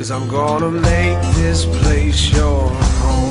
Cause I'm gonna make this place your home.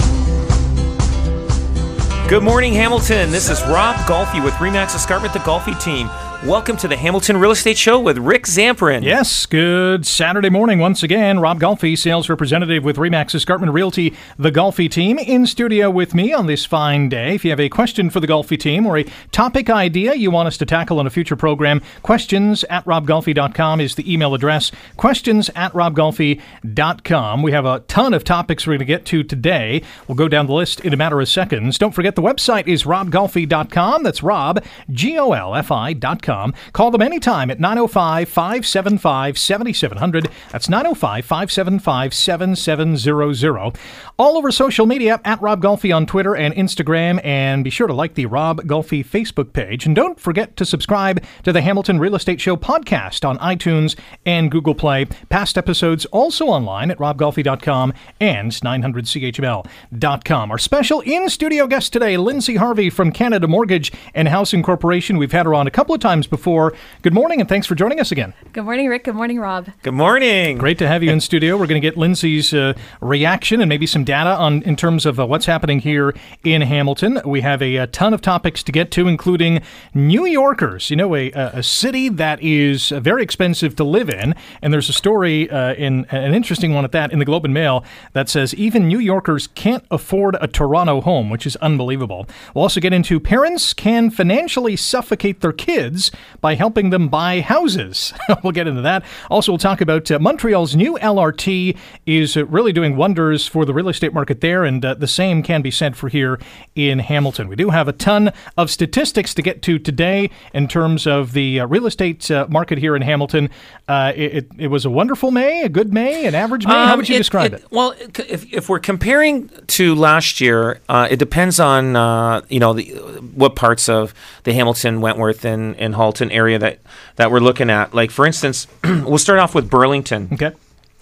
Good morning, Hamilton. This is Rob Golfi with Remax Escarpment, the Golfi team. Welcome to the Hamilton Real Estate Show with Rick Zamperin. Yes, good Saturday morning once again. Rob Golfi, sales representative with Remax Escarpment Realty, the Golfi team, in studio with me on this fine day. If you have a question for the Golfi team or a topic idea you want us to tackle on a future program, questions at robgolfi.com is the email address. Questions at robgolfi.com. We have a ton of topics we're going to get to today. We'll go down the list in a matter of seconds. Don't forget the website is robgolfi.com. That's Rob, G O L F I.com. Call them anytime at 905 575 7700. That's 905 575 7700. All over social media at Rob Golfi on Twitter and Instagram. And be sure to like the Rob Golfi Facebook page. And don't forget to subscribe to the Hamilton Real Estate Show podcast on iTunes and Google Play. Past episodes also online at robgolfi.com and 900chml.com. Our special in studio guest today, Lindsay Harvey from Canada Mortgage and Housing Corporation. We've had her on a couple of times before. Good morning and thanks for joining us again. Good morning, Rick. Good morning, Rob. Good morning. Great to have you in studio. We're going to get Lindsay's uh, reaction and maybe some data on in terms of uh, what's happening here in Hamilton. We have a, a, ton of topics to get to, including New Yorkers. You know, a, a city that is uh, very expensive to live in, and there's a story uh, in an interesting one at that in the Globe and Mail that says even New Yorkers can't afford a Toronto home, which is unbelievable. We'll also get into parents can financially suffocate their kids by helping them buy houses. we'll get into that. Also, we'll talk about uh, Montreal's new LRT is uh, really doing wonders for the real estate market there, and uh, the same can be said for here in Hamilton. We do have a ton of statistics to get to today in terms of the uh, real estate uh, market here in Hamilton. Uh, it, it, was a wonderful May, a good May, an average May. Um, How would you it, describe it, it? Well, if, if we're comparing to last year, it depends on you know the, what parts of the Hamilton, Wentworth, and, and Halton area that that we're looking at. Like for instance, we'll start off with Burlington. Okay.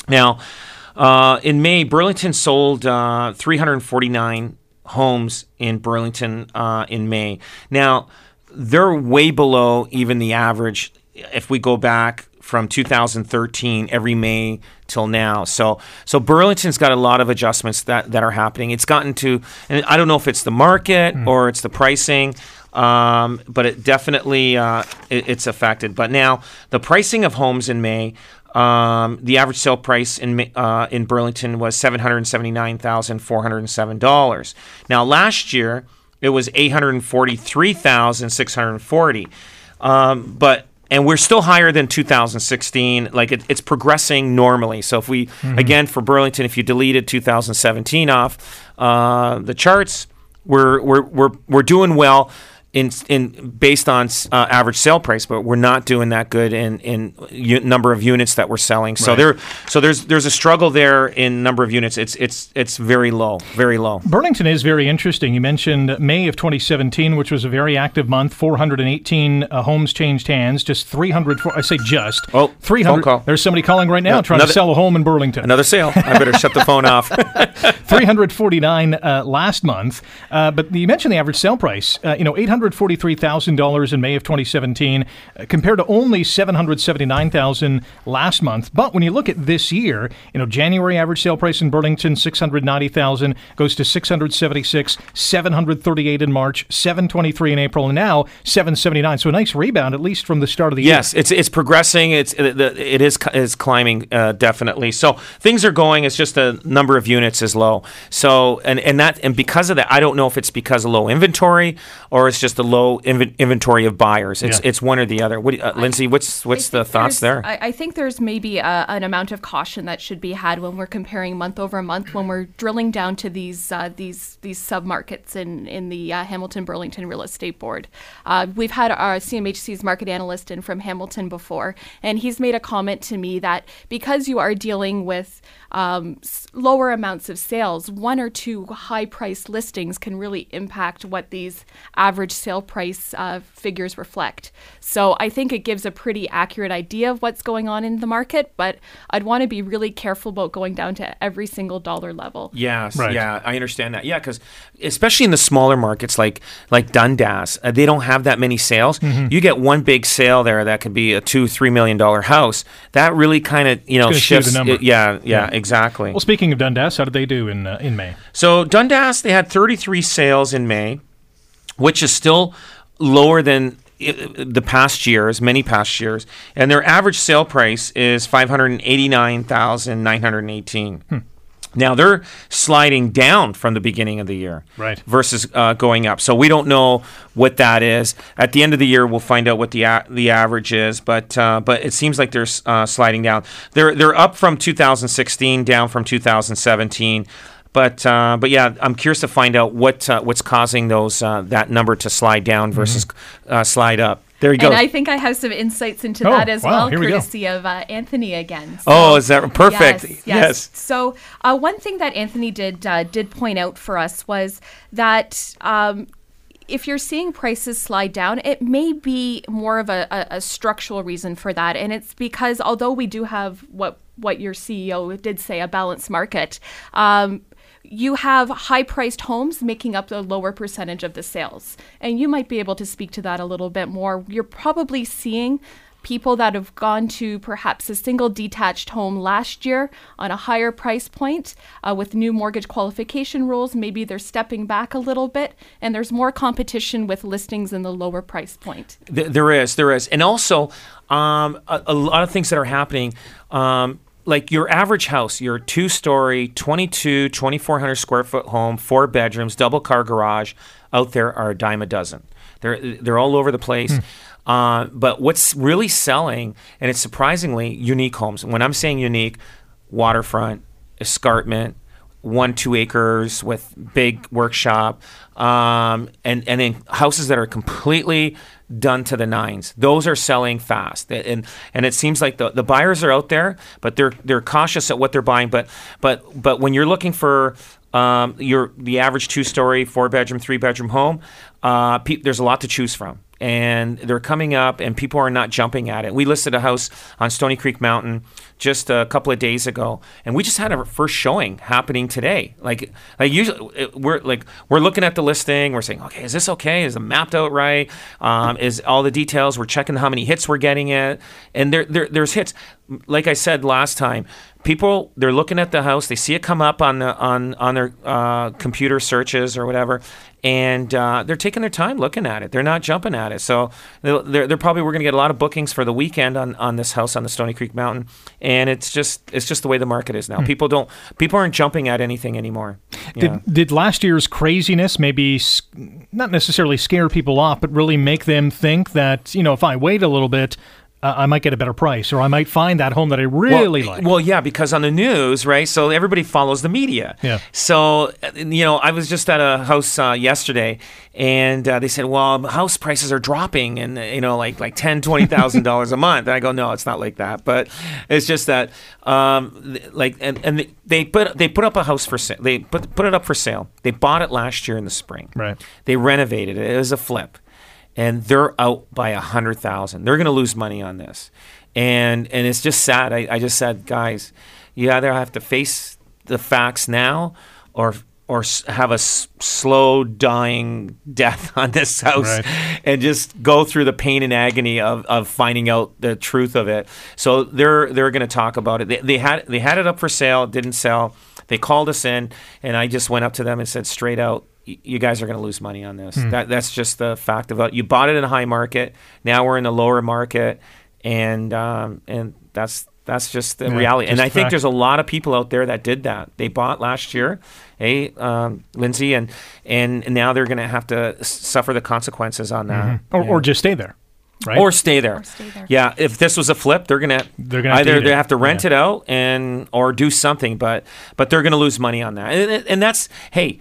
Now, uh, in May, Burlington sold uh, 349 homes in Burlington uh, in May. Now, they're way below even the average if we go back from 2013 every May till now. So so Burlington's got a lot of adjustments that, that are happening. It's gotten to and I don't know if it's the market mm. or it's the pricing. Um, but it definitely uh, it, it's affected. But now the pricing of homes in May, um, the average sale price in uh, in Burlington was seven hundred seventy nine thousand four hundred seven dollars. Now last year it was eight hundred forty three thousand six hundred forty. Um, but and we're still higher than 2016. Like it, it's progressing normally. So if we mm-hmm. again for Burlington, if you deleted 2017 off uh, the charts, we're we're we're we're doing well in in based on uh, average sale price, but we're not doing that good in in u- number of units that we're selling. So right. there so there's there's a struggle there in number of units. It's it's it's very low, very low. Burlington is very interesting. You mentioned May of 2017, which was a very active month. 418 uh, homes changed hands. Just 300. I say just. Oh, 300. There's somebody calling right now trying another, to sell a home in Burlington. Another sale. I better shut the phone off. 349 uh, last month. Uh, but you mentioned the average sale price. Uh, you know, 800 $843,000 in May of 2017 uh, compared to only 779,000 last month. But when you look at this year, you know, January average sale price in Burlington 690,000 goes to 676, 738 in March, 723 in April, and now 779. So a nice rebound at least from the start of the yes, year. Yes, it's it's progressing. It's it, it is is climbing uh, definitely. So things are going. It's just the number of units is low. So and and that and because of that, I don't know if it's because of low inventory or it's just just a low inv- inventory of buyers. It's Yeah. it's one or the other. What, uh, Lindsay, what's what's I the thoughts there? I, I think there's maybe a, an amount of caution that should be had when we're comparing month over month when we're drilling down to these uh, these these submarkets in in the uh, Hamilton Burlington Real Estate Board. Uh, we've had our CMHC's market analyst in from Hamilton before, and he's made a comment to me that because you are dealing with um, lower amounts of sales, one or two high priced listings can really impact what these average sale price uh, figures reflect. So I think it gives a pretty accurate idea of what's going on in the market, but I'd want to be really careful about going down to every single dollar level. Yes, Right. yeah, I understand that. Yeah, because especially in the smaller markets like like Dundas, uh, they don't have that many sales. Mm-hmm. You get one big sale there that could be a two three million dollar house. That really kind of you know gonna the shifts. number. it- yeah, yeah, Yeah. exactly. Well, speaking of Dundas, how did they do in uh, in May? So Dundas, they had 33 sales in May, which is still lower than the past years, many past years, and their average sale price is 589,918. Hmm. Now they're sliding down from the beginning of the year, Right. Versus uh, going up. So we don't know what that is. At the end of the year, we'll find out what the a- the average is. But uh, but it seems like they're uh, sliding down. They're they're up from 2016, down from 2017. But uh, but yeah, I'm curious to find out what uh, what's causing those uh, that number to slide down versus uh, slide up. There you go. And I think I have some insights into Oh, that as wow, well, here we go. courtesy of uh, Anthony again. Oh, is that- perfect. Yes. yes. Yes. So uh, one thing that Anthony did uh, did point out for us was that. Um, if you're seeing prices slide down, it may be more of a, a, a structural reason for that, and it's because although we do have what what your CEO did say a balanced market, um, you have high priced homes making up a lower percentage of the sales. And you might be able to speak to that a little bit more. You're probably seeing people that have gone to perhaps a single detached home last year on a higher price point uh, with new mortgage qualification rules. Maybe they're stepping back a little bit, and there's more competition with listings in the lower price point. Th- there is, there is, and also um, a, a lot of things that are happening. Um, like your average house, your two story, 22, 2,400 square foot home, four bedrooms, double car garage, out there are a dime a dozen. They're they're all over the place. Uh, but what's really selling, and it's surprisingly unique homes. When I'm saying unique, waterfront, escarpment, one two acres with big workshop um, and and then houses that are completely done to the nines. Those are selling fast. And and it seems like the, the buyers are out there but they're they're cautious at what they're buying. But but but when you're looking for um, your the average two story four bedroom three bedroom home uh, pe- there's a lot to choose from. And they're coming up and people are not jumping at it. We listed a house on Stony Creek Mountain just a couple of days ago and we just had our first showing happening today. Like like usually it- we're like we're looking at the listing, we're saying, "Okay, is this okay? Is it mapped out right? Um, is all the details? We're checking how many hits we're getting it." And there, there there's hits. Like I said last time, people they're looking at the house, they see it come up on the on on their uh, computer searches or whatever, and uh, they're taking their time looking at it. They're not jumping at it. So they're, they're, probably we're going to get a lot of bookings for the weekend on, on this house on the Stony Creek Mountain, it's just it's just the way the market is now. Hmm. People don't people aren't jumping at anything anymore. Did, did last year's craziness maybe not necessarily scare people off, but really make them think that, you know, if I wait a little bit, uh, I might get a better price or I might find that home that I really well, like? Well, yeah, because on the news, right? So everybody follows the media. Yeah. So uh, you know, I was just at a house uh, yesterday, and uh, they said, "Well, house prices are dropping, and uh, you know, like like ten, twenty thousand dollars a month." And I go, "No, it's not like that." But it's just that, um, like, and and they- they put they put up a house for sale. They put put it up for sale. They bought it last year in the spring. Right. They renovated it. It was a flip, and they're out by a hundred thousand. They're going to lose money on this, and and it's just sad. I, I just said, guys, you either have to face the facts now, or or have a s- slow dying death on this house, Right. and just go through the pain and agony of, of finding out the truth of it. So they're they're going to talk about it. They, they had they had it up for sale. It didn't sell. They called us in, and I just went up to them and said straight out, "Y- "You guys are going to lose money on this. That that's just the fact of it. You bought it in a high market. Now we're in the lower market, and um, and that's." That's just the Yeah, reality. And just I think there's a lot of people out there that did that. They bought last year, hey, um, Lindsay, and and now they're going to have to suffer the consequences on that. or, Yeah. or just stay there, right? or stay there. Or stay there. Yeah, if this was a flip, they're gonna They're gonna either they have to rent Yeah. it out and or do something, but but they're gonna lose money on that, and, and that's hey.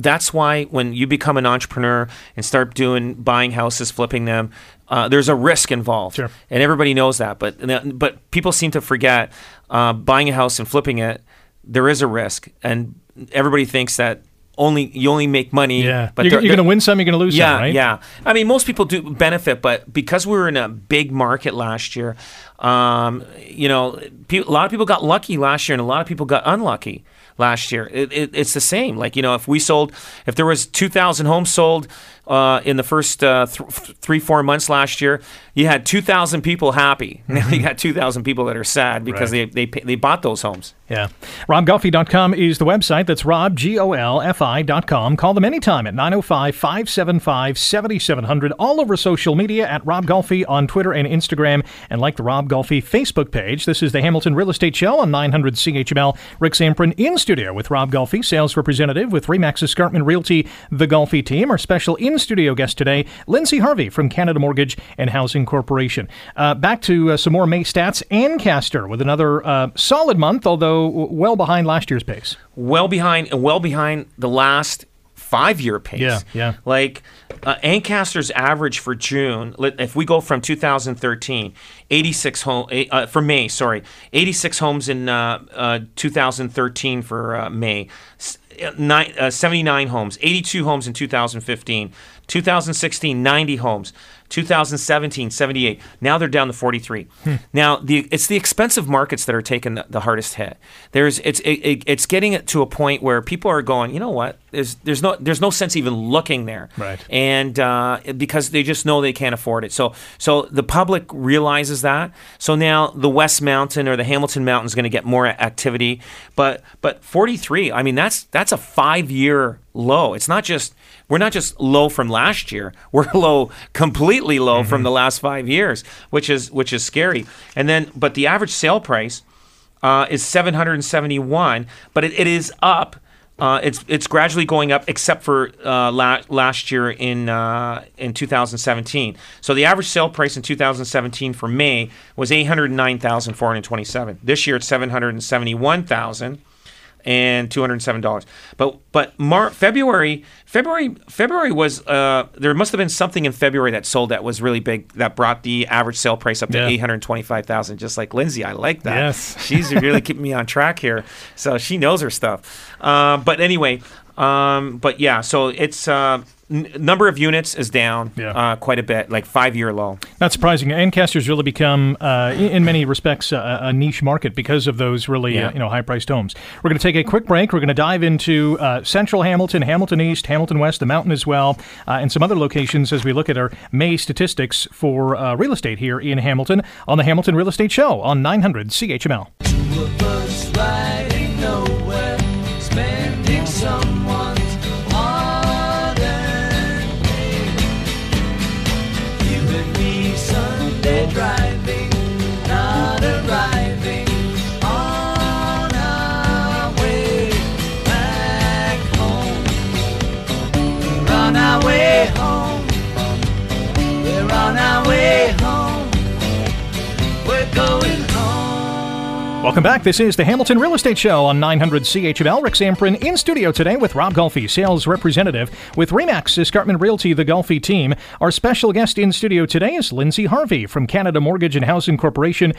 That's why when you become an entrepreneur and start doing buying houses, flipping them, uh, there's a risk involved, Sure. and everybody knows that. But but people seem to forget uh, buying a house and flipping it. There is a risk, and everybody thinks that only you only make money. yeah, but you're, you're going to win some, you're going to lose yeah, some, right? yeah. I mean, most people do benefit, but because we were in a big market last year, um, you know, pe- a lot of people got lucky last year, and a lot of people got unlucky last year. It, it, it's the same. Like you know, if we sold, if there was two thousand homes sold uh, in the first uh, th- three four months last year, you had two thousand people happy. Now you got two thousand people that are sad because Mm-hmm. Right. they they they bought those homes. Yeah. RobGolfi.com is the website. That's Rob, G O L F I.com. Call them anytime at 905 575 7700. All over social media at Rob Golfi on Twitter and Instagram. And like the Rob Golfi Facebook page. This is the Hamilton Real Estate Show on 900 CHML. Rick Zamperin in studio with Rob Golfi, sales representative with Remax Escarpment Realty, the Golfi team. Our special in studio guest today, Lindsay Harvey from Canada Mortgage and Housing Corporation. Uh, back to uh, some more May stats. Ancaster with another uh, solid month, although well behind last year's pace. well behind well behind the last five year pace. Yeah, yeah. Like uh, Ancaster's average for June, if we go from 2013, 86 home uh, for May, sorry, 86 homes in uh, uh, 2013 for uh, May. Nine, uh, 79 homes, 82 homes in 2015, 2016, 90 homes, 2017, 78. Now they're down to 43. Now the it's the expensive markets that are taking the, the hardest hit. There's it's it, it, it's getting it to a point where people are going. You know what? There's there's no there's no sense even looking there. Right. And uh, because they just know they can't afford it. So so the public realizes that. So now the West Mountain or the Hamilton Mountain is going to get more activity. But but 43. I mean that's that's a five year low. It's not just we're not just low from last year. We're low, completely low from the last five years, which is which is scary. And then, but the average sale price uh, is seven hundred and seventy one, but it, it is up. Uh, it's it's gradually going up, except for uh, la- last year in uh, in 2017. So the average sale price in 2017 for May was 809,427. This year it's 771,000 and two hundred seven dollars. But but Mar- February February February was uh, there must have been something in February that sold that was really big that brought the average sale price up to Yeah. eight hundred twenty five thousand. Just like Lindsay, I like that. Yes. she's really keeping me on track here. So she knows her stuff. Uh, but anyway, um, but yeah, so it's. Uh, N- number of units is down Yeah. uh, quite a bit, like five year low. Not surprising. Ancaster's really become, uh, in, in many respects, a, a niche market because of those really, Yeah. uh, you know, high-priced homes. We're going to take a quick break. We're going to dive into uh, Central Hamilton, Hamilton East, Hamilton West, the Mountain as well, uh, and some other locations as we look at our May statistics for uh, real estate here in Hamilton on the Hamilton Real Estate Show on 900 CHML. Welcome back. This is the Hamilton Real Estate Show on 900 CHML. Rick Zamperin in studio today with Rob Golfi, sales representative with Remax Escarpment Realty, the Golfi team. Our special guest in studio today is Lindsay Harvey from Canada Mortgage and Housing Corporation,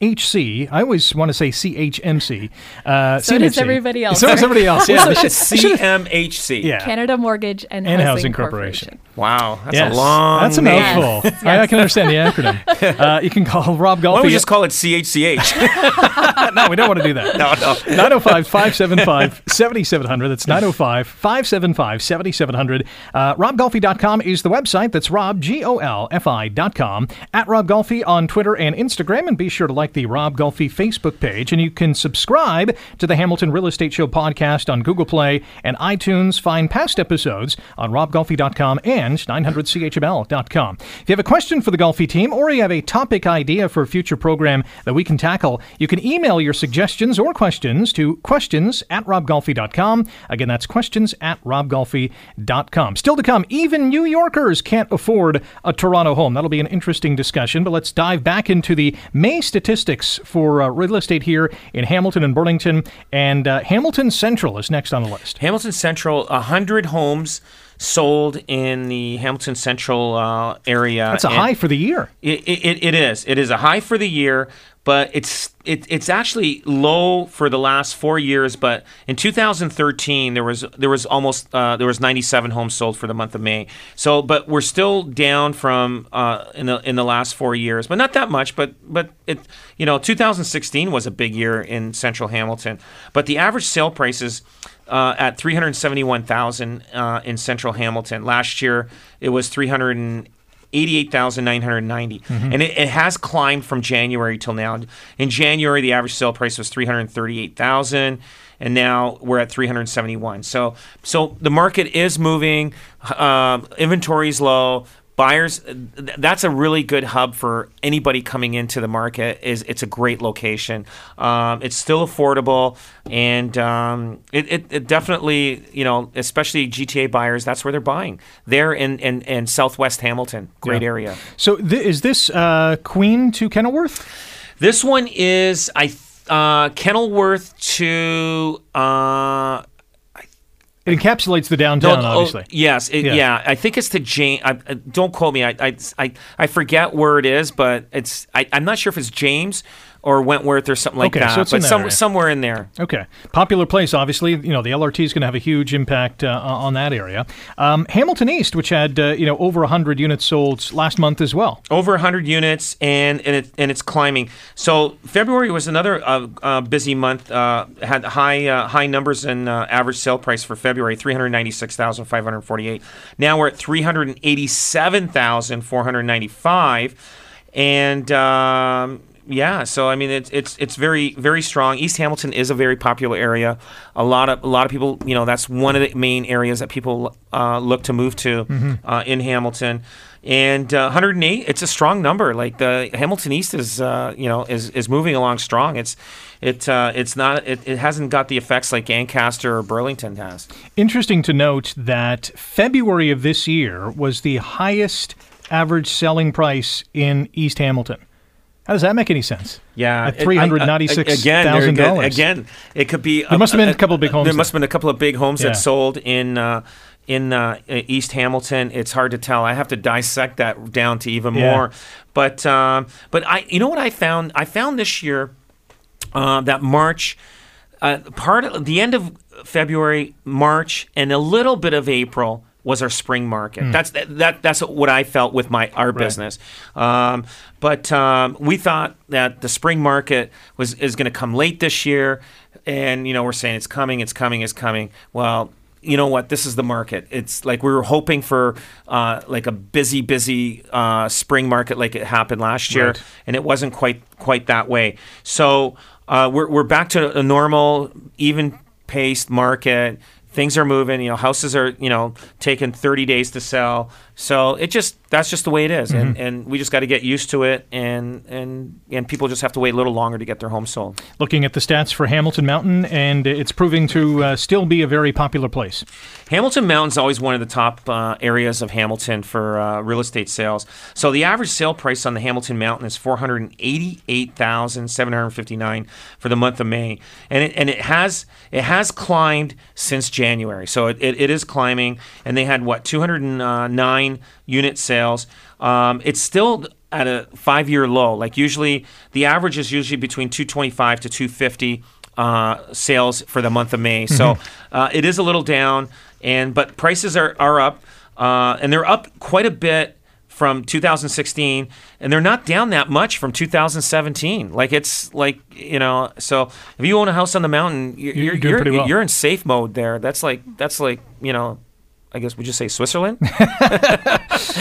CMHC. I always want to say CHMC. Uh, So does everybody else, So does everybody else. Yeah. they should- CMHC. yeah. Canada Mortgage and, And Housing, Housing Corporation. Corporation. Wow, that's Yes. a long. That's a mouthful. Yes. I, I can understand the acronym. Uh, you can call Rob Golfi. Why don't we just call it CHCH? no, we don't want to do that. no, no. 905 575 7700. That's 905 575 7700. Uh, RobGolfi.com is the website. That's Rob, G O L F I.com. At Rob Golfi on Twitter and Instagram. And be sure to like the Rob Golfi Facebook page, and you can subscribe to the Hamilton Real Estate Show podcast on Google Play and iTunes. Find past episodes on robgolfi.com and 900chml.com. If you have a question for the Golfi team or you have a topic idea for a future program that we can tackle, you can email your suggestions or questions to questions at robgolfi.com. Again, that's questions at robgolfi.com. Still to come, even New Yorkers can't afford a Toronto home. That'll be an interesting discussion, but let's dive back into the May statistics for uh, real estate here in Hamilton and Burlington. And uh, Hamilton Central is next on the list. Hamilton Central, 100 homes sold in the Hamilton Central uh, area. That's a And high for the year. It, it, it is. It is a high for the year, but it's it, it's actually low for the last four years. But in 2013, there was there was almost uh, there was 97 homes sold for the month of May. So, but we're still down from uh, in the in the last four years, but not that much. But but it you know 2016 was a big year in Central Hamilton. But the average sale prices. Uh, at 371,000 uh, in Central Hamilton. Last year, it was 300 88,990. And it, it has climbed from January till now. In January, the average sale price was 338,000 and now we're at 371. So so the market is moving, Inventory is low, buyers that's a really good hub for anybody coming into the market is it's a great location um, it's still affordable and um, it, it, it definitely you know especially gta buyers that's where they're buying there in, in, in southwest hamilton great Yeah. area So th- is this uh, Queen to Kenilworth? this one is i th- uh, kenilworth to uh, It encapsulates the downtown, No, oh, obviously. yes, it, Yeah. yeah. I think it's to James. I, I- don't quote me. I, I, I, I forget where it is, but it's. I, I'm not sure if it's James or Wentworth or something like Okay, that. so it's but in that some, area. somewhere in there. Okay. Popular place, obviously. You know, the LRT is going to have a huge impact uh, on that area. Um, Hamilton East, which had, uh, you know, over 100 units sold last month as well. Over 100 units, and and, it, and it's climbing. So February was another uh, uh, busy month. Uh, had high uh, high numbers in uh, average sale price for February, 396,548. Now we're at 387,495, and um, yeah, so I mean it's it's it's very very strong. East Hamilton is a very popular area. A lot of a lot of people, you know, that's one of the main areas that people uh, look to move to uh, in Hamilton. And uh, 108, it's a strong number. Like the Hamilton East is, uh, you know, is, is moving along strong. It's it uh, it's not it, it hasn't got the effects like Ancaster or Burlington has. Interesting to note that February of this year was the highest average selling price in East Hamilton. How does that make any sense? Yeah, At it- I- I- $396,000. Again, it could be. There must have been a couple of big homes There there. must have been a couple of big homes Yeah. that sold in uh, in uh, East Hamilton. It's hard to tell. I have to dissect that down to even Yeah. more. But um, but I, you know what I found? I found this year uh, that March, uh, part of the end of February, March, and a little bit of April was our spring market. That's that, that. That's what I felt with my our business. Um, but um, we thought that the spring market was is going to come late this year, and you know we're saying it's coming, it's coming, it's coming. Well. You know what? This is the market. It's like we were hoping for, uh, like a busy, busy uh, spring market, like it happened last year, Right. and it wasn't quite quite that way. So uh, we're we're back to a normal, even paced market. Things are moving. You know, houses are you know taking 30 days to sell. So it just that's just the way it is. and and we just got to get used to it, and and and people just have to wait a little longer to get their home sold. Looking at the stats for Hamilton Mountain, and it's proving to uh, still be a very popular place. Hamilton Mountain's always one of the top uh, areas of Hamilton for uh, real estate sales. So the average sale price on the Hamilton Mountain is four hundred eighty-eight thousand seven hundred fifty-nine for the month of May, and it, and it has it has climbed since January. So it, it, it is climbing, and they had what two hundred nine unit sales. Um, it's still at a five-year low. Like usually, the average is usually between two twenty-five to two fifty uh, sales for the month of May. So uh, it is a little down, and but prices are are up, uh, and they're up quite a bit from 2016, and they're not down that much from 2017. Like it's like you know, so if you own a house on the mountain, you're You're you're you're, well. you're in safe mode there. That's like that's like you know. I guess would you say Switzerland?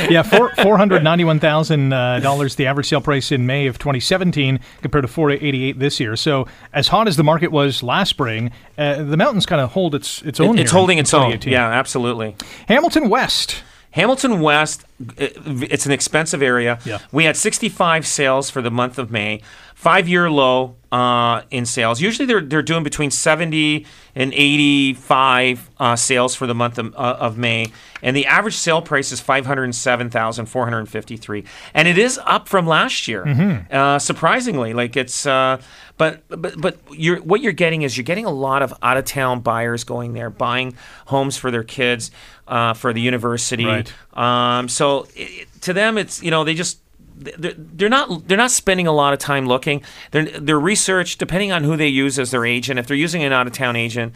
yeah, four four hundred ninety one thousand uh, dollars the average sale price in May of 2017 compared to four eighty eight this year. So as hot as the market was last spring, uh, the mountains kind of hold its its own. it's holding its own. Yeah, absolutely. Hamilton West. Hamilton West, it's an expensive area. Yeah. We had 65 sales for the month of May, five year low uh, in sales. Usually they're, they're doing between 70 and 85 uh, sales for the month of, uh, of May. And the average sale price is 507,453. And it is up from last year, uh, surprisingly. Like it's, uh, but, but, but you're, what you're getting is you're getting a lot of out of town buyers going there, buying homes for their kids, uh, for the university. Right. Um, so it, to them, it's you know they just they're, they're not they're not spending a lot of time looking. Their their research, depending on who they use as their agent, if they're using an out of town agent,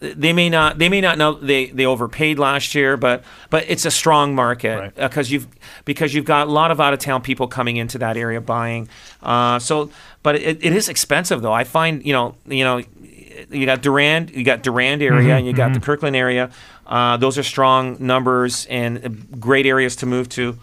they may not they may not know they, they overpaid last year, but but it's a strong market Right. because you've because you've got a lot of out of town people coming into that area buying. Uh, so, but it, it is expensive though. I find you know you know you got Durand, you got Durand area, and you got the Kirkendall area. Uh, those are strong numbers and uh, great areas to move to.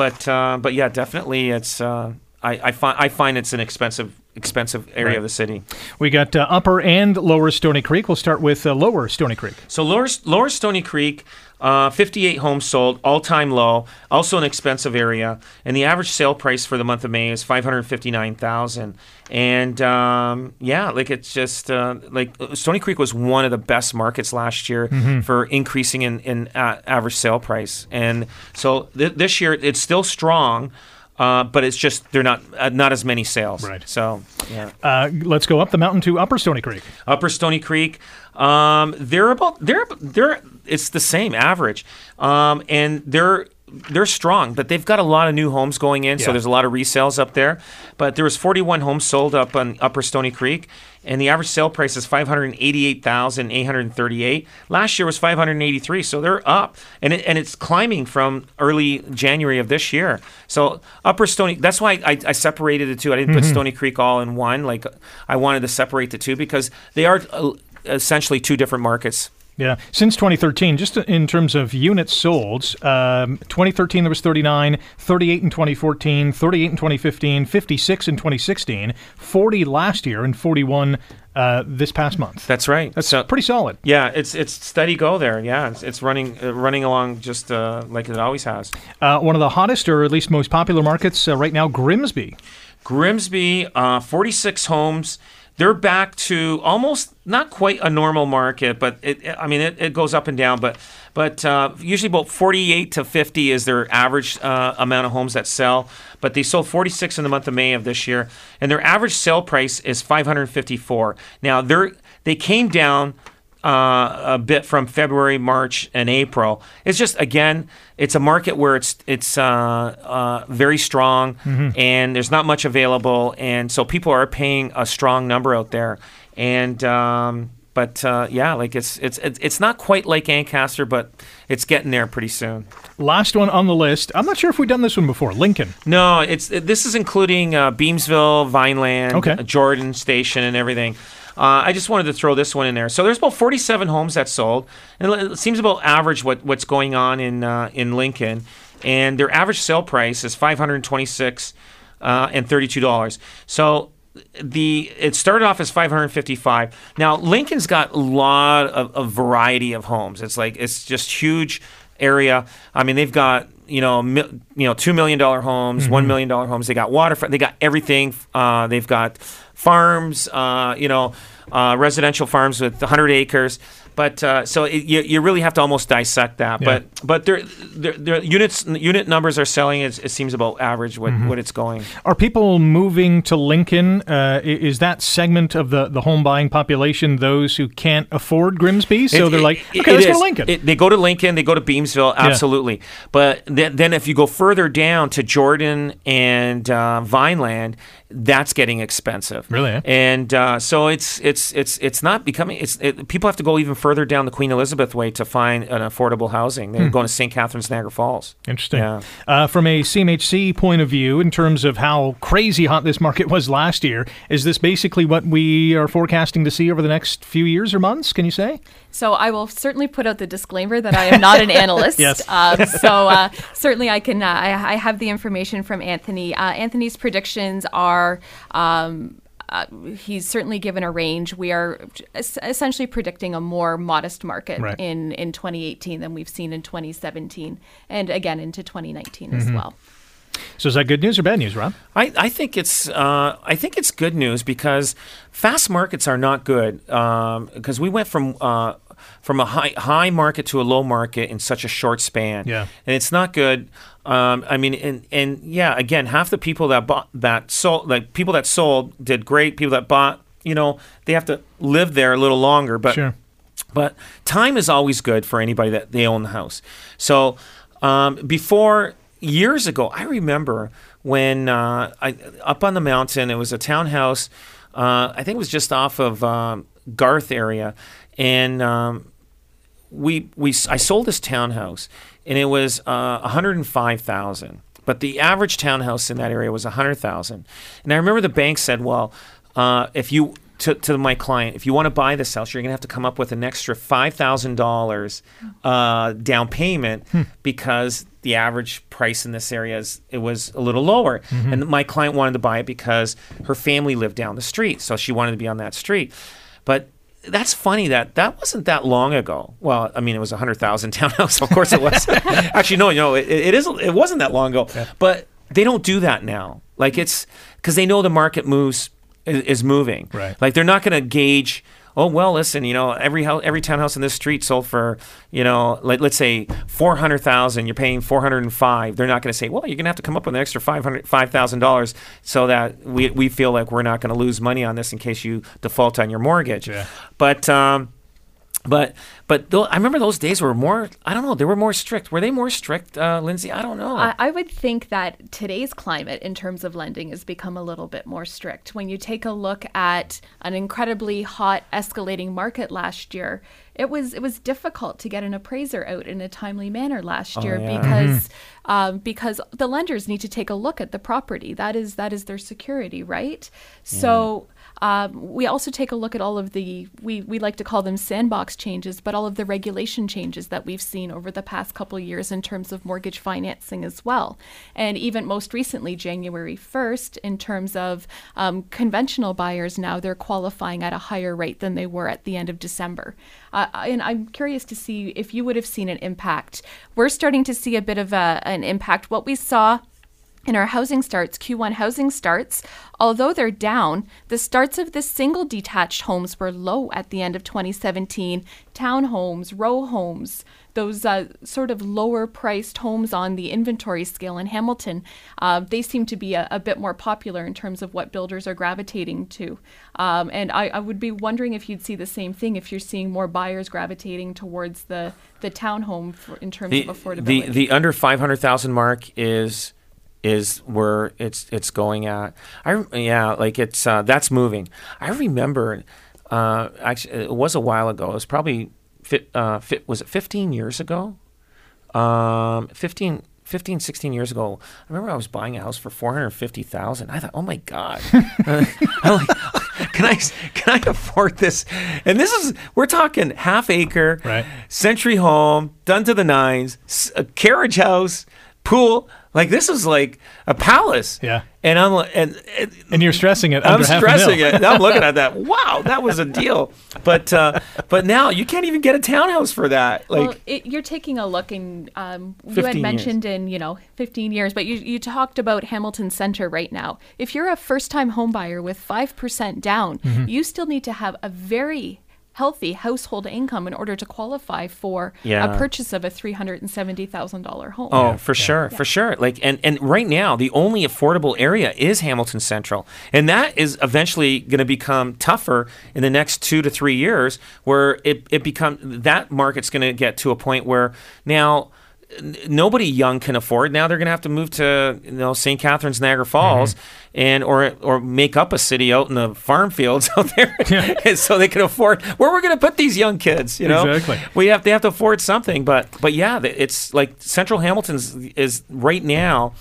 But uh, but yeah, definitely it's uh, I, I find I find it's an expensive expensive area of the city. We got uh, Upper and Lower Stony Creek. We'll start with uh, Lower Stony Creek. So lower Lower Stony Creek, uh, 58 homes sold, all time low. Also an expensive area, and the average sale price for the month of May is 559,000. And um, yeah, like it's just uh, like Stony Creek was one of the best markets last year for increasing in in uh, average sale price, and so th- this year it's still strong. Uh, but it's just they're not uh, not as many sales. Right. So yeah. Uh, let's go up the mountain to Upper Stony Creek. Upper Stony Creek. Um, they're about they're they're it's the same average, um, and they're they're strong, but they've got a lot of new homes going in, so there's a lot of resales up there. But there was 41 homes sold up on Upper Stony Creek, and the average sale price is 588,838. Last year was 583, so they're up, and it, and it's climbing from early January of this year. So Upper Stony, that's why I, I separated the two. I didn't put Stony Creek all in one. Like I wanted to separate the two because they are uh, essentially two different markets. Yeah, since 2013, just in terms of units sold, um, 2013 there was 39, 38 in 2014, 38 in 2015, 56 in 2016, 40 last year, and 41 uh, this past month. That's right. That's so, pretty solid. yeah, it's it's steady go there. Yeah, it's, it's running uh, running along just uh, like it always has. Uh, one of the hottest, or at least most popular markets uh, right now, Grimsby. Grimsby, uh, 46 homes. They're back to almost not quite a normal market, but it, I mean it, it goes up and down. But but uh, usually about 48 to 50 is their average uh, amount of homes that sell. But they sold 46 in the month of May of this year, and their average sale price is 554. Now they're they came down uh, a bit from February, March, and April. It's just again, it's a market where it's it's uh, uh, very strong, and there's not much available, and so people are paying a strong number out there. And um, but uh, yeah, like it's it's it's not quite like Ancaster, but it's getting there pretty soon. Last one on the list. I'm not sure if we've done this one before. Lincoln. No, it's it, this is including uh, Beamsville, Vineland, Okay. Jordan Station, and everything. Uh, I just wanted to throw this one in there. So there's about 47 homes that sold, and it seems about average what, what's going on in uh, in Lincoln, and their average sale price is 526 uh, and 32 dollars. So the it started off as 555. Now Lincoln's got a lot of, of variety of homes. It's like it's just huge area. I mean, they've got you know you know two million dollar homes, one million dollar homes. They got waterfront. They got everything. Uh, they've got farms. Uh, you know, uh, residential farms with 100 acres. But uh, so it, you, you really have to almost dissect that. Yeah. But but their their units unit numbers are selling. It, it seems about average what, what it's going. Are people moving to Lincoln? Uh, is that segment of the, the home buying population those who can't afford Grimsby? So It- they're like, okay, let's go to Lincoln. They go to Lincoln. They go to Beamsville. Absolutely. But then, then if you go further down to Jordan and uh, Vineland, that's getting expensive. Really, eh? And uh, so it's it's it's it's it's not becoming. It's it, people have to go even further down the Queen Elizabeth way to find an affordable housing. They're going to St. Catharines, Niagara Falls. Interesting. Yeah. Uh, from a CMHC point of view, in terms of how crazy hot this market was last year, is this basically what we are forecasting to see over the next few years or months? Can you say? So I will certainly put out the disclaimer that I am not an analyst. Yes. Um, so uh, certainly I can. Uh, I, I have the information from Anthony. Uh, Anthony's predictions are. Um, uh, he's certainly given a range. We are es- essentially predicting a more modest market Right. in, in 2018 than we've seen in 2017, and again into 2019 Mm-hmm. as well. So is that good news or bad news, Rob? I, I think it's uh, I think it's good news because fast markets are not good because we went from uh, from a high high market to a low market in such a short span. Yeah. and it's not good. Um, I mean, and and yeah, again, half the people that bought that sold like people that sold did great. People that bought, you know, they have to live there a little longer, but. Sure. But time is always good for anybody that they own the house. So um, before years ago, I remember when uh, I up on the mountain, it was a townhouse. Uh, I think it was just off of um, Garth area, and um, we we I sold this townhouse, and it was uh, one hundred and five thousand. But the average townhouse in that area was a hundred thousand. And I remember the bank said, "Well, uh, if you to, to my client, if you want to buy this house, you're going to have to come up with an extra five thousand dollars uh, down payment because the average price in this area is it was a little lower. And my client wanted to buy it because her family lived down the street, so she wanted to be on that street. But that's funny that that wasn't that long ago. Well, I mean, it was a hundred thousand townhouse. Of course, it was. Actually, no, no, it, it is. It wasn't that long ago. But they don't do that now. Like it's because they know the market moves is, is moving. Right. Like they're not going to gauge. Oh well, listen. You know, every house, every townhouse in this street sold for you know, like let's say four hundred thousand. You're paying four hundred and five. They're not going to say, well, you're going to have to come up with an extra five hundred five thousand dollars so that we we feel like we're not going to lose money on this in case you default on your mortgage. Yeah. But um, but but tho- I remember those days were more. I don't know. They were more strict. Were they more strict, uh, Lindsay? I don't know. I, I would think that today's climate in terms of lending has become a little bit more strict. When you take a look at an incredibly hot, escalating market last year, it was it was difficult to get an appraiser out in a timely manner last year yeah. because um, because the lenders need to take a look at the property. That is that is their security, right? So. Um, we also take a look at all of the we, we like to call them sandbox changes, but all of the regulation changes that we've seen over the past couple years in terms of mortgage financing as well, and even most recently January first in terms of um, conventional buyers now they're qualifying at a higher rate than they were at the end of December, uh, and I'm curious to see if you would have seen an impact. We're starting to see a bit of a, an impact. What we saw in our housing starts, Q1 housing starts, although they're down, the starts of the single detached homes were low at the end of 2017. Townhomes, row homes, those uh, sort of lower priced homes on the inventory scale in Hamilton, uh, they seem to be a, a bit more popular in terms of what builders are gravitating to. Um, and I, I would be wondering if you'd see the same thing if you're seeing more buyers gravitating towards the, the townhome for, in terms the, of affordability. the the under five hundred thousand mark is is where it's it's going at. I yeah, like it's uh, that's moving. I remember, uh, actually, it was a while ago. It was probably fit, uh, fit, was it fifteen years ago? Um, 15, 15, 16 years ago. I remember I was buying a house for four hundred fifty thousand. I thought, oh my god, I'm like, can I can I afford this? And this is we're talking half acre, Right. century home, done to the nines, a carriage house, pool. Like this is like a palace. Yeah. And I'm like, and, and And you're stressing it. I'm under half a stressing mil. it. And I'm looking at that. Wow, that was a deal. But uh, but now you can't even get a townhouse for that. Like well, it, you're taking a look in. Um, you 15 had years. mentioned in you know 15 years, but you you talked about Hamilton Center right now. If you're a first-time home buyer with five percent down, Mm-hmm. you still need to have a very healthy household income in order to qualify for Yeah. a purchase of a three hundred and seventy thousand dollar home. Oh, for sure, for sure. Like, and and right now, the only affordable area is Hamilton Central, and that is eventually going to become tougher in the next two to three years, where it it become that market's going to get to a point where now n- nobody young can afford. Now they're going to have to move to you know St. Catharines, Niagara Falls, and or or make up a city out in the farm fields out there, and so they can afford. Where we're going to put these young kids? You know, Exactly. we have they have to afford something. But but yeah, it's like Central Hamilton's is right now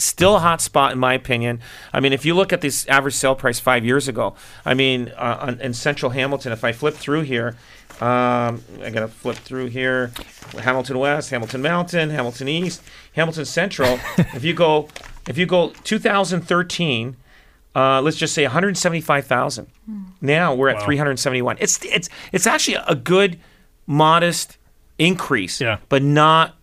still a hot spot in my opinion. I mean, if you look at this average sale price five years ago, I mean, uh, on, in Central Hamilton, if I flip through here, um, I gotta flip through here, Hamilton West, Hamilton Mountain, Hamilton East, Hamilton Central. if you go, if you go 2013. Uh, let's just say 175,000. Now we're at Wow. 371. It's it's it's actually a good, modest increase, Yeah. but not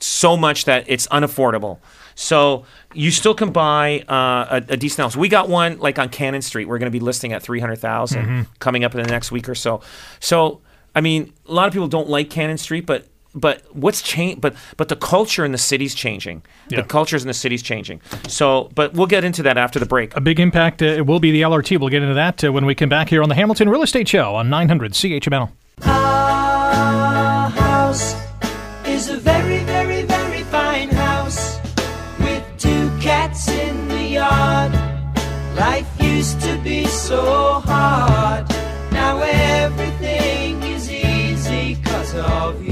so much that it's unaffordable. So you still can buy uh, a, a decent house. We got one like on Cannon Street. We're going to be listing at three coming up in the next week or so. So I mean, a lot of people don't like Cannon Street, but but what's changed? But but the culture in the city's changing. Yeah. The cultures in the city's changing. So, but we'll get into that after the break. A big impact uh, will be the LRT. We'll get into that uh, when we come back here on the Hamilton Real Estate Show on 900 CHML. Our house is a very, very, very fine house with two cats in the yard. Life used to be so hard. Of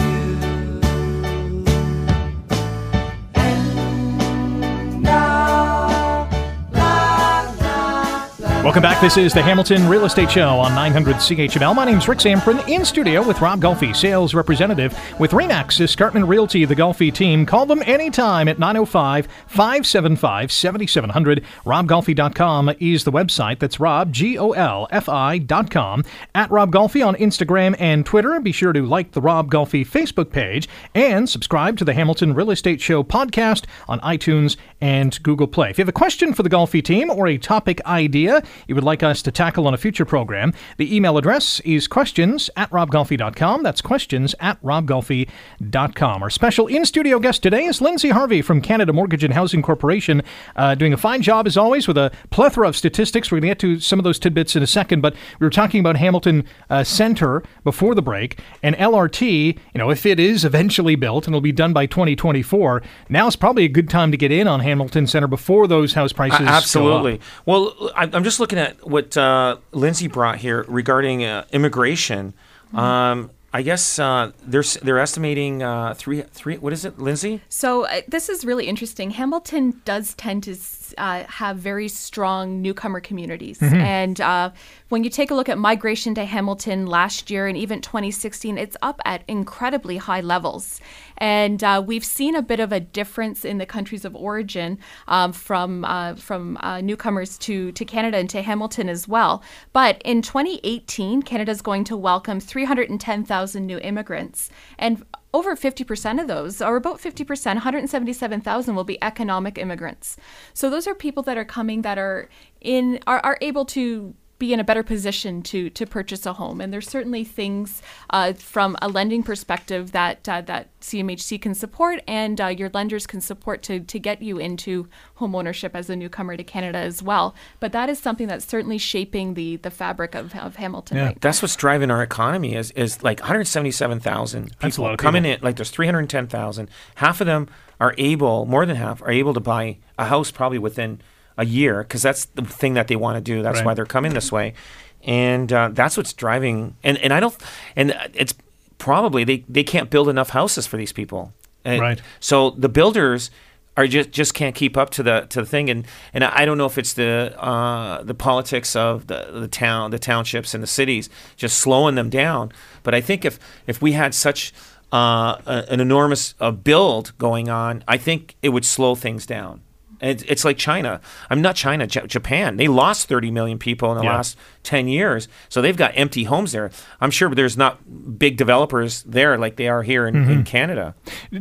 Welcome back. This is the Hamilton Real Estate Show on 900 CHML. My name is Rick Zamperin in studio with Rob Golfi, sales representative with Remax Escarpment Realty, the Golfi team. Call them anytime at 905 575 7700. RobGolfi.com is the website. That's Rob, G O L F I.com. At Rob Golfi on Instagram and Twitter. Be sure to like the Rob Golfi Facebook page and subscribe to the Hamilton Real Estate Show podcast on iTunes and Google Play. If you have a question for the Golfi team or a topic idea you would like us to tackle on a future program, the email address is questions at robgolfi.com. That's questions at robgolfi.com. Our special in studio guest today is Lindsay Harvey from Canada Mortgage and Housing Corporation, uh, doing a fine job as always with a plethora of statistics. We're going to get to some of those tidbits in a second, but we were talking about Hamilton uh, Center before the break and LRT. You know, if it is eventually built and it'll be done by 2024, now is probably a good time to get in on Hamilton Center before those house prices. Up. Absolutely. Well, I'm just looking at what uh, Lindsay brought here regarding uh, immigration. Um, I guess uh, they're they're estimating uh, three three. What is it, Lindsay? So uh, this is really interesting. Hamilton does tend to uh, have very strong newcomer communities, and uh, when you take a look at migration to Hamilton last year and even 2016, it's up at incredibly high levels. And uh, we've seen a bit of a difference in the countries of origin um, from uh, from uh, newcomers to to Canada and to Hamilton as well. But in 2018, Canada is going to welcome 310,000 new immigrants, and over 50% of those, or about 50%, 177,000 will be economic immigrants. So those are people that are coming that are in are, are able to be in a better position to to purchase a home. And there's certainly things uh, from a lending perspective that uh, that CMHC can support and uh, your lenders can support to to get you into home ownership as a newcomer to Canada as well. But that is something that's certainly shaping the the fabric of, of Hamilton Yeah. right That's what's driving our economy is is like 177,000 people That's a lot coming people. in. Like there's 310,000. Half of them are able, more than half, are able to buy a house probably within a year because that's the thing that they want to do. That's Right. why they're coming this way, and uh, that's what's driving. And and I don't, and it's probably they they can't build enough houses for these people. And Right. So the builders are just just can't keep up to the to the thing and and I don't know if it's the uh, the politics of the the town the townships and the cities just slowing them down but I think if if we had such uh, a- an enormous uh, build going on I think it would slow things down and it's, it's like China I'm not China J- Japan they lost 30 million people in the Yeah. last 10 years so they've got empty homes there I'm sure there's not big developers there like they are here in, in Canada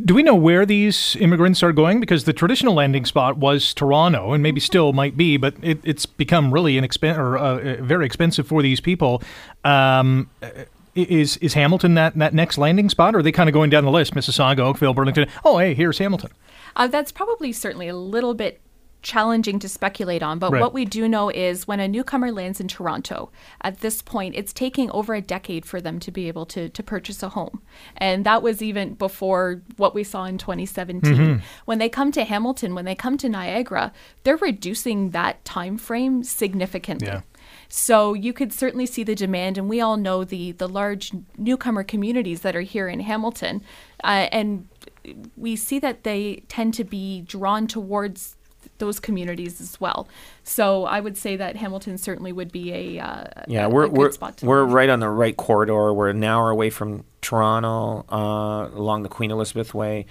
Do we know where these immigrants are going? Because the traditional landing spot was Toronto, and maybe still might be, but it, it's become really inexpen- or uh, uh, very expensive for these people. Um, uh, is is Hamilton that, that next landing spot, or are they kind of going down the list? Mississauga, Oakville, Burlington. Oh, hey, here's Hamilton. Uh, that's probably certainly a little bit challenging to speculate on. But Right. what we do know is when a newcomer lands in Toronto, at this point, it's taking over a decade for them to be able to, to purchase a home. And that was even before what we saw in 2017. When they come to Hamilton, when they come to Niagara, they're reducing that time frame significantly. Yeah. So you could certainly see the demand, and we all know the the large newcomer communities that are here in Hamilton, uh, and we see that they tend to be drawn towards those communities as well. So I would say that Hamilton certainly would be a uh, Yeah, a- we're a good we're spot to we're right on the right corridor. We're an hour away from Toronto, uh, along the Queen Elizabeth Way.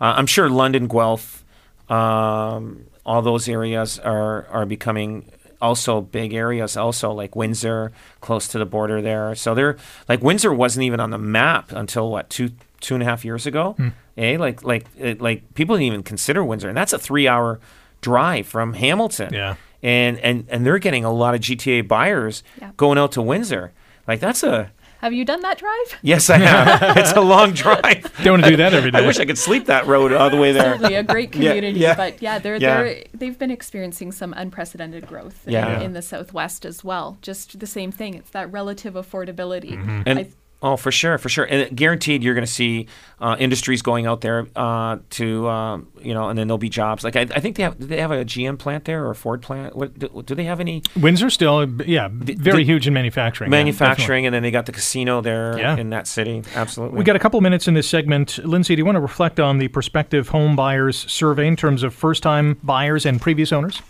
Uh, I'm sure London, Guelph, um, all those areas are are becoming also big areas. Also, like Windsor, close to the border there. So they're like Windsor wasn't even on the map until what two two and a half years ago. Hmm. Eh? Like like it, like people didn't even consider Windsor, and that's a three hour drive from Hamilton Yeah. and and and they're getting a lot of GTA buyers Yeah. going out to Windsor. Like that's a Have you done that drive? yes, I have. it's a long drive. Don't want to do that every day. I wish I could sleep that road all the way there. Certainly a great Yeah, community, yeah. but yeah, they're Yeah. they're they've been experiencing some unprecedented growth Yeah. in, in the southwest as well. Just the same thing. It's that relative affordability. Mm-hmm. And I- oh, for sure, for sure, and guaranteed you're going to see uh, industries going out there uh, to um, you know, and then there'll be jobs. Like I, I think they have. Do they have a GM plant there or a Ford plant? What do, do they have any Windsor still, yeah, very the- huge in manufacturing. yeah, manufacturing? and then they got the casino there Yeah. in that city. Absolutely. We got a couple minutes in this segment. Lindsay, do you want to reflect on the prospective home buyers survey in terms of first time buyers and previous owners?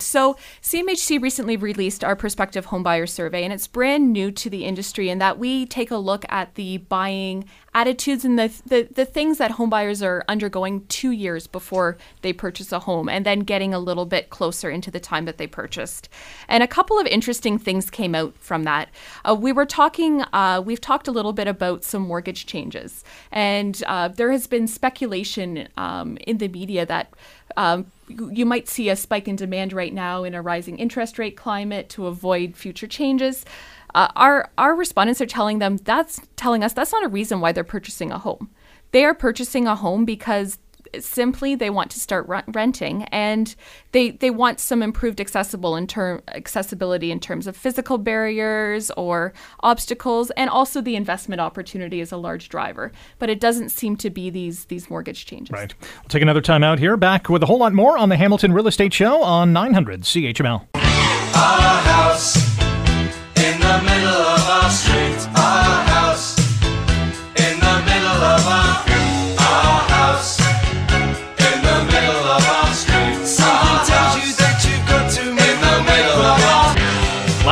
So, CMHC recently released our prospective homebuyer survey, and it's brand new to the industry in that we take a look at the buying attitudes and the, the, the things that homebuyers are undergoing two years before they purchase a home and then getting a little bit closer into the time that they purchased. And a couple of interesting things came out from that. Uh, we were talking, uh, we've talked a little bit about some mortgage changes, and uh, there has been speculation um, in the media that um, you might see a spike in demand right now in a rising interest rate climate to avoid future changes. Uh, our our respondents are telling them that's telling us that's not a reason why they're purchasing a home. They are purchasing a home because simply they want to start rent- renting and they they want some improved accessible in term accessibility in terms of physical barriers or obstacles and also the investment opportunity is a large driver but it doesn't seem to be these these mortgage changes Right. We'll take another time out here. Back with a whole lot more on the Hamilton Real Estate Show on 900 CHML.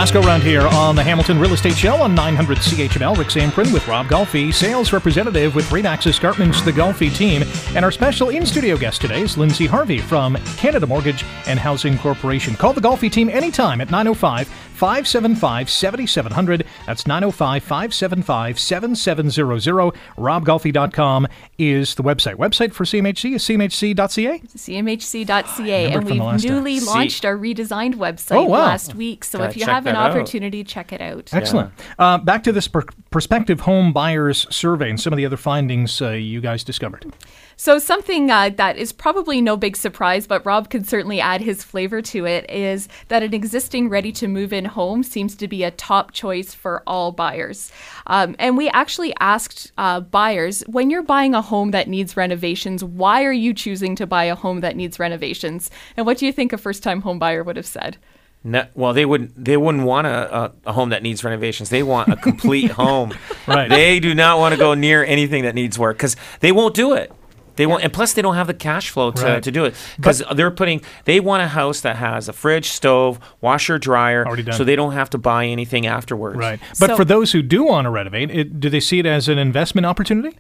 Last go round here on the Hamilton Real Estate Show on 900 CHML. Rick Zamperin with Rob Golfi, sales representative with Remax Escarpment's The Golfi Team. And our special in studio guest today is Lindsay Harvey from Canada Mortgage and Housing Corporation. Call the Golfi Team anytime at 905 575 7700. That's 905 575 7700. RobGolfi.com is the website. Website for CMHC is cmhc.ca. cmhc.ca and from the last we've newly See- launched our redesigned website Oh, wow. last week so Gotta if you check have an out. opportunity check it out Excellent. Uh, back to this per- prospective home buyers survey and some of the other findings uh, you guys discovered. So, something uh, that is probably no big surprise, but Rob could certainly add his flavor to it, is that an existing ready to move in home seems to be a top choice for all buyers. Um, and we actually asked uh, buyers when you're buying a home that needs renovations, why are you choosing to buy a home that needs renovations? And what do you think a first time home buyer would have said? No, well, they wouldn't. They wouldn't want a, a, a home that needs renovations. They want a complete home. Right. They do not want to go near anything that needs work because they won't do it. They won't, and plus they don't have the cash flow to, Right. to do it because they're putting. They want a house that has a fridge, stove, washer, dryer, Already done. so they don't have to buy anything afterwards. Right. But So- for those who do want to renovate, it, do they see it as an investment opportunity?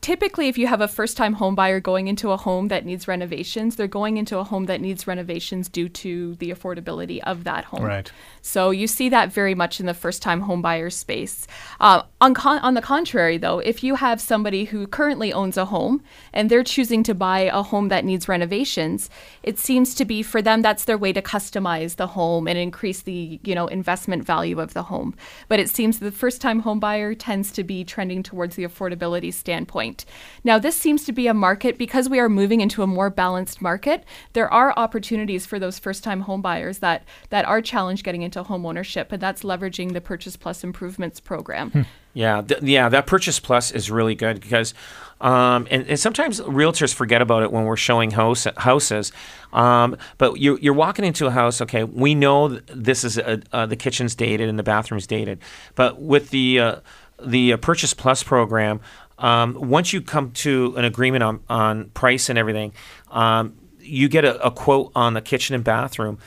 Typically if you have a first time home buyer going into a home that needs renovations they're going into a home that needs renovations due to the affordability of that home. Right. so you see that very much in the first time home buyer space. Uh, on, con- on the contrary though if you have somebody who currently owns a home and they're choosing to buy a home that needs renovations it seems to be for them that's their way to customize the home and increase the you know investment value of the home. But it seems the first time home buyer tends to be trending towards the affordability standpoint point. Now, this seems to be a market because we are moving into a more balanced market. There are opportunities for those first-time home buyers that that are challenged getting into home ownership, and that's leveraging the Purchase Plus improvements program. Yeah, th- yeah, that purchase plus is really good because, um, and, and sometimes realtors forget about it when we're showing house houses. Um, but you're, you're walking into a house. Okay, we know this is a, uh, the kitchen's dated and the bathroom's dated, but with the uh, the uh, purchase plus program, um, once you come to an agreement on on price and everything, um, you get a, a quote on the kitchen and bathroom.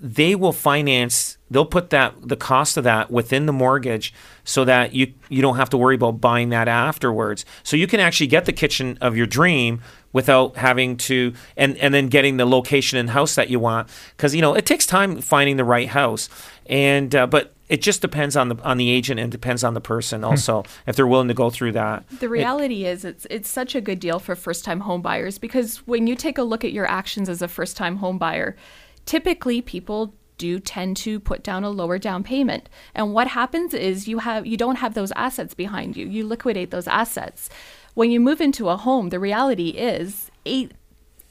They will finance they'll put that the cost of that within the mortgage so that you you don't have to worry about buying that afterwards. So you can actually get the kitchen of your dream without having to and and then getting the location and house that you want because you know it takes time finding the right house and uh, but it just depends on the on the agent and depends on the person also if they're willing to go through that The reality is it's it's such a good deal for first-time home buyers because when you take a look at your actions as a first-time home buyer, typically people do tend to put down a lower down payment. And what happens is you have you don't have those assets behind you. You liquidate those assets. When you move into a home, the reality is eight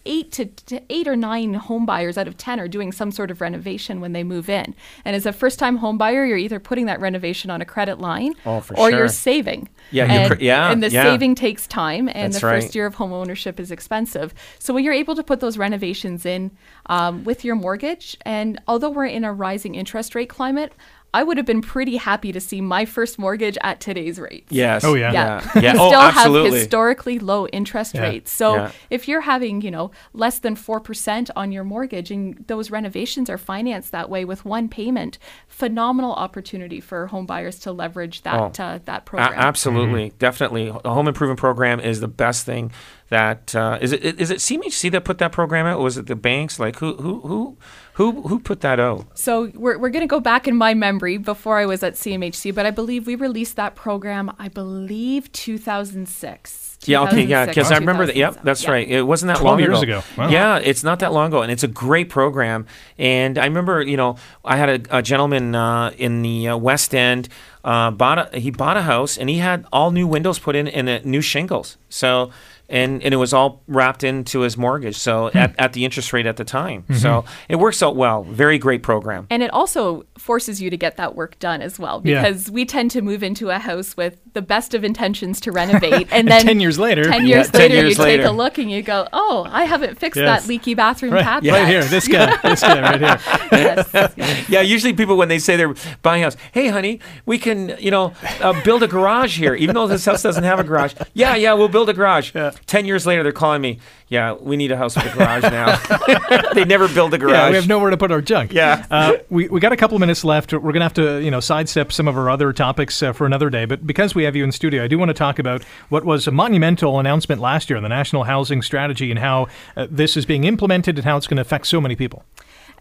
eight to, to eight or nine home buyers out of 10 are doing some sort of renovation when they move in. And as a first time home buyer, you're either putting that renovation on a credit line Oh, or sure. you're saving. Yeah, and, yeah, And the yeah. saving takes time, and That's the right. first year of home ownership is expensive. So when you're able to put those renovations in um, with your mortgage, and although we're in a rising interest rate climate, I would have been pretty happy to see my first mortgage at today's rates. yes Oh, yeah. Yeah. yeah, yeah. we oh still absolutely have historically low interest Yeah. rates. So Yeah. if you're having, you know, less than 4% on your mortgage and those renovations are financed that way with one payment, phenomenal opportunity for home buyers to leverage that Oh. uh, that A- program. absolutely, definitely. The home improvement program is the best thing. That uh, is it. Is it CMHC that put that program out? Or was it the banks? Like who who who who who put that out? So we're, we're going to go back in my memory before I was at CMHC, but I believe we released that program, I believe 2006. Yeah, okay, yeah, because I remember that. Yep, that's Yeah. right. It wasn't that long years ago. ago. Wow. Yeah, it's not that long ago, and it's a great program. And I remember, you know, I had a, a gentleman uh, in the uh, West End. Uh, bought a, he bought a house, and he had all new windows put in and uh, new shingles. So. And, and it was all wrapped into his mortgage, so Hmm. at, at the interest rate at the time. Mm-hmm. So it works out well. Very great program. And it also forces you to get that work done as well Yeah. because we tend to move into a house with the best of intentions to renovate. And then 10 years later. 10 Yeah, years 10 later, years you take a look and you go, oh, I haven't fixed Yes. that leaky bathroom Right, tap right yet. here, this guy, this guy right here. Yes, yes. Yeah, usually people when they say they're buying a house, hey, honey, we can, you know, uh, build a garage here, even though this house doesn't have a garage. Yeah, yeah, we'll build a garage. Ten years later, they're calling me. Yeah, we need a house with a garage now. they never build a garage. Yeah, we have nowhere to put our junk. Yeah. Uh, we, we got a couple of minutes left. We're going to have to, you know, sidestep some of our other topics uh, for another day. But because we have you in studio, I do want to talk about what was a monumental announcement last year, the National Housing Strategy, and how uh, this is being implemented and how it's going to affect so many people.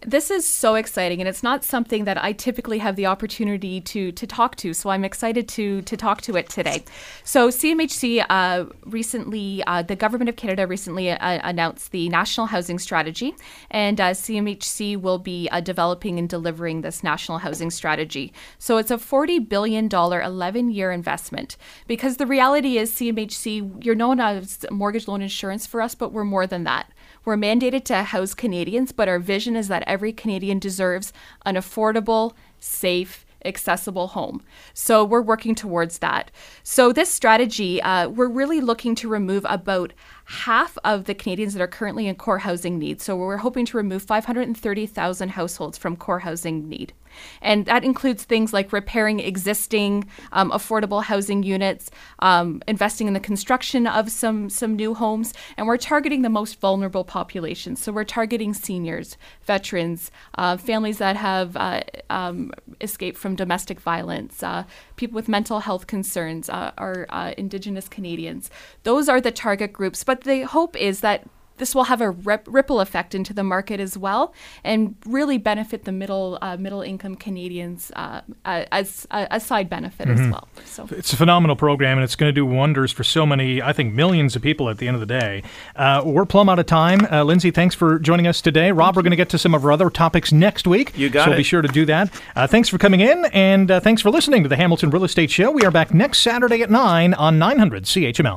This is so exciting, and it's not something that I typically have the opportunity to to talk to. So I'm excited to to talk to it today. So CMHC uh, recently, uh, the government of Canada recently uh, announced the National Housing Strategy, and uh, CMHC will be uh, developing and delivering this National Housing Strategy. So it's a 40 billion dollar 11 year investment. Because the reality is, CMHC, you're known as mortgage loan insurance for us, but we're more than that. We're mandated to house Canadians, but our vision is that every Canadian deserves an affordable, safe, accessible home. So we're working towards that. So this strategy, uh, we're really looking to remove about half of the Canadians that are currently in core housing need. So we're hoping to remove 530,000 households from core housing need. And that includes things like repairing existing um, affordable housing units, um, investing in the construction of some some new homes, and we're targeting the most vulnerable populations. So we're targeting seniors, veterans, uh, families that have uh, um, escaped from domestic violence, uh, people with mental health concerns, uh, or uh, Indigenous Canadians. Those are the target groups. But the hope is that this will have a rip- ripple effect into the market as well, and really benefit the middle uh, middle income Canadians uh, uh, as a, a side benefit as well. So. It's a phenomenal program, and it's going to do wonders for so many, I think, millions of people at the end of the day. Uh, we're plumb out of time. Uh, Lindsay, thanks for joining us today. Rob, we're going to get to some of our other topics next week. You got so it. So be sure to do that. Uh, thanks for coming in, and uh, thanks for listening to the Hamilton Real Estate Show. We are back next Saturday at 9 on 900 CHML.